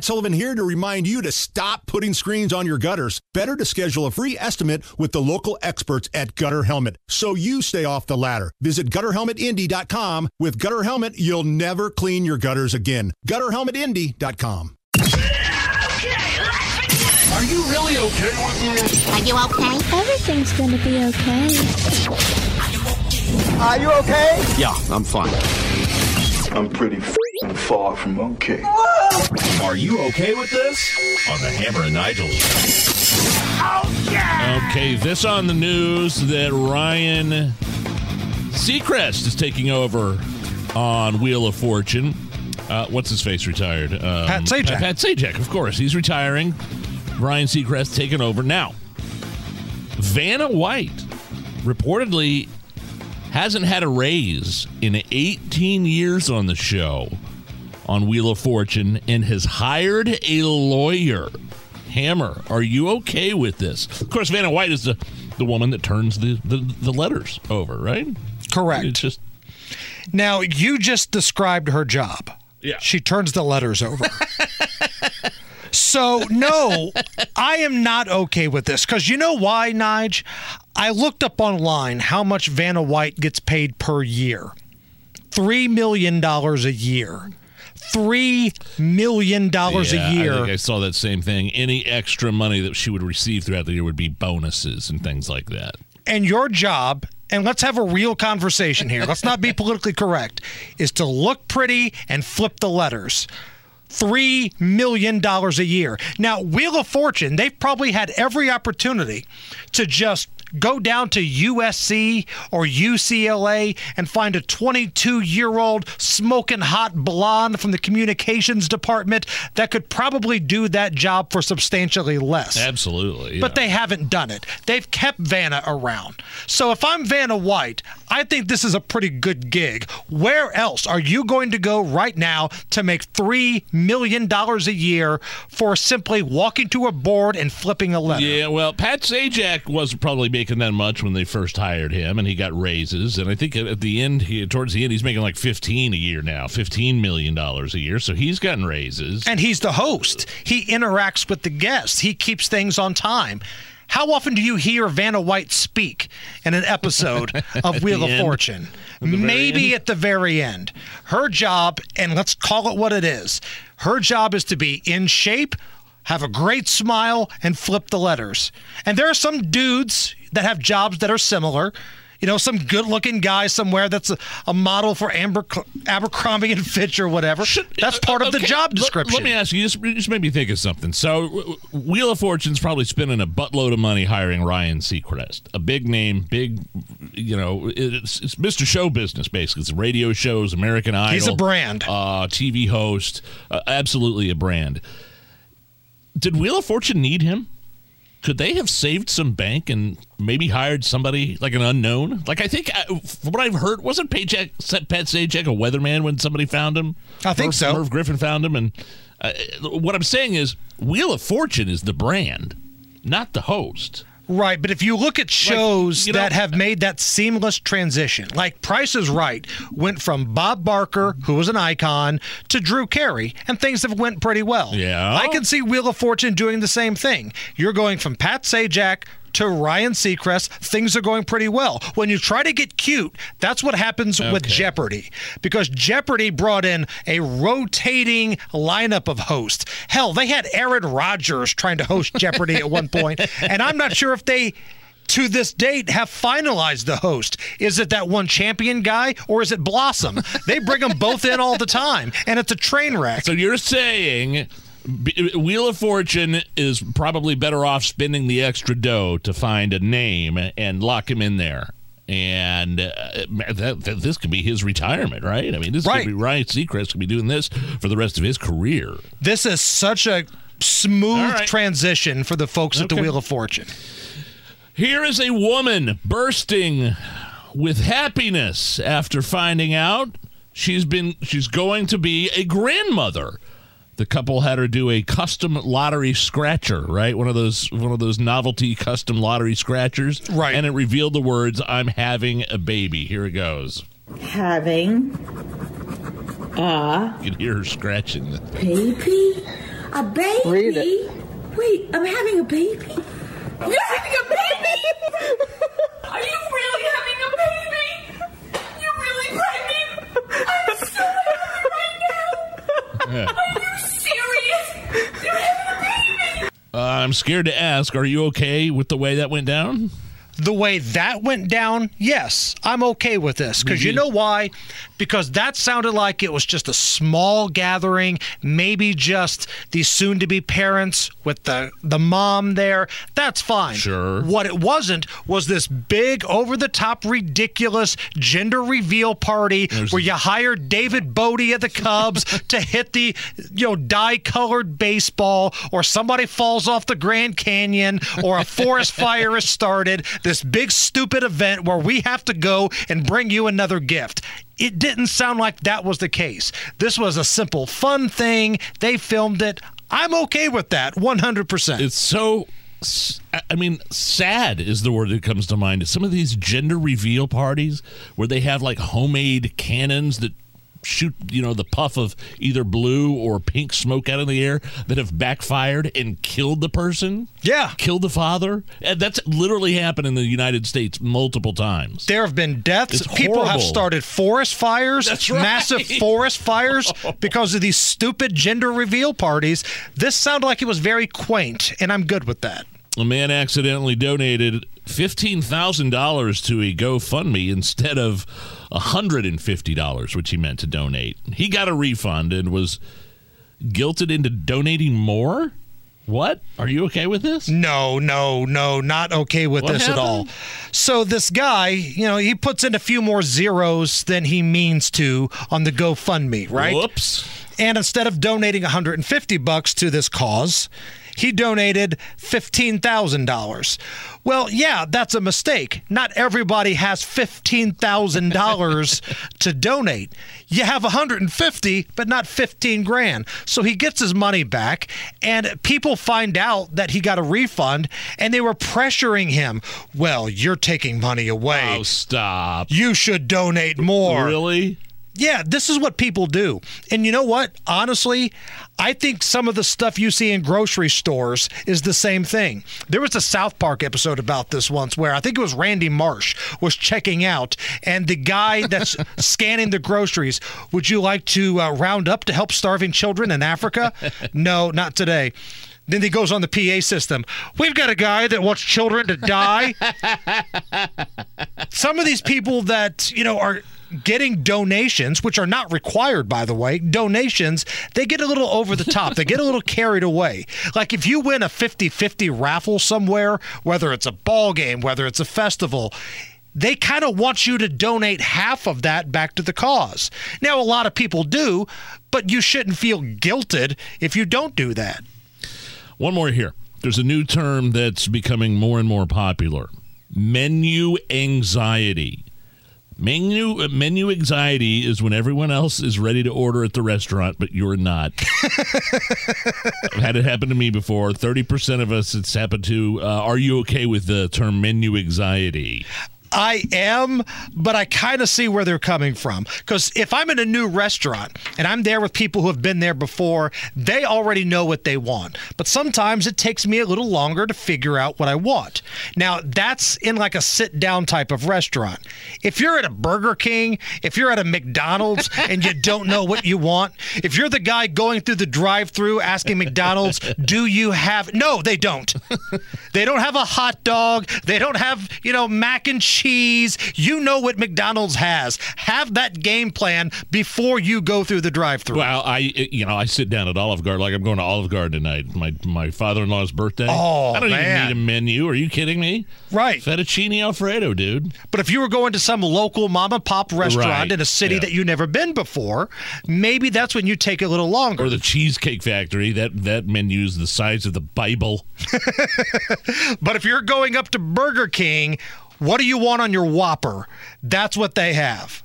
Matt Sullivan here to remind you to stop putting screens on your gutters. Better to schedule a free estimate with the local experts at Gutter Helmet so you stay off the ladder. Visit gutterhelmetindy.com. With Gutter Helmet, you'll never clean your gutters again. Gutterhelmetindy.com. Are you really okay with this? Are you okay? Everything's gonna be okay. Are you okay? Yeah, I'm fine. I'm pretty f***ing far from okay. Are you okay with this? On the Hammer and Nigel show. Okay, this on the news that Ryan Seacrest is taking over on Wheel of Fortune. Uh, what's his face retired? Um, Pat Sajak. Pat Sajak, of course. He's retiring. Ryan Seacrest taking over. Now, Vanna White reportedly hasn't had a raise in 18 years on the show on Wheel of Fortune and has hired a lawyer. Hammer, are you okay with this? Of course, Vanna White is the, the woman that turns the, the, the letters over, right? Correct. It's just Now, you just described her job. Yeah. She turns the letters over. so, no, I am not okay with this. Because you know why, Nige? I looked up online how much Vanna White gets paid per year $3 million a year. $3 million Yeah, a year. I I saw that same thing. Any extra money that she would receive throughout the year would be bonuses and things like that. and your job and let's have a real conversation here let's not be politically correct is to look pretty and flip the letters Three million dollars a year. Now, Wheel of Fortune, they've probably had every opportunity to just go down to USC or UCLA and find a 22 year old smoking hot blonde from the communications department that could probably do that job for substantially less. Absolutely. But they haven't done it. They've kept Vanna around. So if I'm Vanna White, I think this is a pretty good gig. Where else are you going to go right now to make $3 million a year for simply walking to a board and flipping a letter? Yeah, well, Pat Sajak wasn't probably making that much when they first hired him, and he got raises. And I think at at the end, he, towards the end, he's making like fifteen a year now, fifteen million dollars a year. So he's gotten raises. And he's the host. He interacts with the guests. He keeps things on time. How often do you hear Vanna White speak in an episode of Wheel of end? Fortune? At Maybe at the very end. Her job, and let's call it what it is her job is to be in shape, have a great smile, and flip the letters. And there are some dudes that have jobs that are similar. You know, some good-looking guy somewhere that's a, a model for Amber, Abercrombie and Fitch or whatever. That's part of the job description. Let, me ask you, this just made me think of something. So, Wheel of Fortune's probably spending a buttload of money hiring Ryan Seacrest, a big name, big, you know, it's, it's Mr. Show business, basically. It's radio shows, American Idol. He's a brand. Uh, TV host, uh, absolutely a brand. Did Wheel of Fortune need him? Could they have saved some bank and maybe hired somebody like an unknown? Like I think, uh, from what I've heard, wasn't Paycheck, Pat Sajak a weatherman when somebody found him? I think Merv, so. Merv Griffin found him, and uh, what I'm saying is, Wheel of Fortune is the brand, not the host. Right, but if you look at shows you know- that have made that seamless transition, like Price is Right went from Bob Barker, who was an icon, to Drew Carey, and things have went pretty well. Yeah. I can see Wheel of Fortune doing the same thing. You're going from Pat Sajak to Ryan Seacrest, things are going pretty well. When you try to get cute, that's what happens with Jeopardy. Because Jeopardy brought in a rotating lineup of hosts. Hell, they had Aaron Rodgers trying to host Jeopardy at one point, and I'm not sure if they to this date have finalized the host. Is it that one champion guy or is it Blossom? They bring them both in all the time, and it's a train wreck. So you're saying Wheel of Fortune is probably better off spending the extra dough to find a name and lock him in there. And uh, that, that, this could be his retirement, right? I mean, this Right. could be Ryan Seacrest could be doing this for the rest of his career. This is such a smooth right. transition for the folks at the Wheel of Fortune. Here is a woman bursting with happiness after finding out she's been she's going to be a grandmother. The couple had her do a custom lottery scratcher, right? One of those one of those novelty custom lottery scratchers. Right. And it revealed the words, I'm having a baby. Here it goes. having a You can hear her scratching. baby. A baby? Read it. Wait, I'm having a baby? You're having a baby? Are you really having a baby? You're really pregnant? I'm so happy right now. Are you serious? You're having a baby? Uh, I'm scared to ask. Are you okay with the way that went down? The way that went down, yes, I'm okay with this. Because you mhm. know why? Because that sounded like it was just a small gathering, maybe just the soon to be parents with the, the mom there. That's fine. Sure. What it wasn't was this big, over the top, ridiculous gender reveal party where you hire David Bote of the Cubs to hit the you know dye colored baseball, or somebody falls off the Grand Canyon, or a forest fire is started. This big stupid event where we have to go and bring you another gift. It didn't sound like that was the case. This was a simple, fun thing. They filmed it. I'm okay with that 100%. It's so. I mean, sad is the word that comes to mind. Some of these gender reveal parties where they have like homemade cannons that shoot, you know, the puff of either blue or pink smoke out of the air that have backfired and killed the person. Yeah. Killed the father. And that's literally happened in the United States multiple times. There have been deaths. It's People have started forest fires, That's right. massive forest fires oh. because of these stupid gender reveal parties. This sounded like it was very quaint, and I'm good with that. A man accidentally donated $15,000 to a GoFundMe instead of $150, which he meant to donate. He got a refund and was guilted into donating more? What? Are you okay with this? No, no, no, not okay with What this at all. So this guy, you know, he puts in a few more zeros than he means to on the GoFundMe, right? Whoops. And instead of donating 150 bucks to this cause, he donated $15,000. Well, yeah, that's a mistake. Not everybody has $15,000 to donate. You have 150, but not 15 grand. So he gets his money back and people find out that he got a refund and they were pressuring him. Well, you're taking money away. Oh, stop. You should donate more. Really? Yeah, this is what people do. And you know what? Honestly, I think some of the stuff you see in grocery stores is the same thing. There was a South Park episode about this once where I think it was Randy Marsh was checking out, and the guy that's scanning the groceries, would you like to uh, round up to help starving children in Africa? no, not today. Then he goes on the PA system. We've got a guy that wants children to die. Some of these people that, you know, are getting donations, which are not required, by the way, donations, they get a little over the top. they get a little carried away. Like if you win a 50 50 raffle somewhere, whether it's a ball game, whether it's a festival, they kind of want you to donate half of that back to the cause. Now, a lot of people do, but you shouldn't feel guilted if you don't do that. One more here. There's a new term that's becoming more and more popular menu anxiety. Menu menu anxiety is when everyone else is ready to order at the restaurant, but you're not. I've had it happen to me before. Thirty percent of us it's happened to. Uh, are you okay with the term menu anxiety? I am, but I kind of see where they're coming from. Because if I'm in a new restaurant and I'm there with people who have been there before, they already know what they want. But sometimes it takes me a little longer to figure out what I want. Now, that's in like a sit down type of restaurant. If you're at a Burger King, if you're at a McDonald's and you don't know what you want, if you're the guy going through the drive through asking McDonald's, do you have. No, they don't. They don't have a hot dog. They don't have, you know, mac and cheese. You know what McDonald's has. Have that game plan before you go through the drive-through. Well, I you know I sit down at Olive Garden like I'm going to Olive Garden tonight. My my father-in-law's birthday. Oh, I don't man. even need a menu. Are you kidding me? Right. Fettuccine Alfredo, dude. But if you were going to some local mom and pop restaurant Right. in a city Yeah. that you've never been before, maybe that's when you take a little longer. Or the Cheesecake Factory. That that menu's the size of the Bible. But if you're going up to Burger King, what do you want on your Whopper? That's what they have.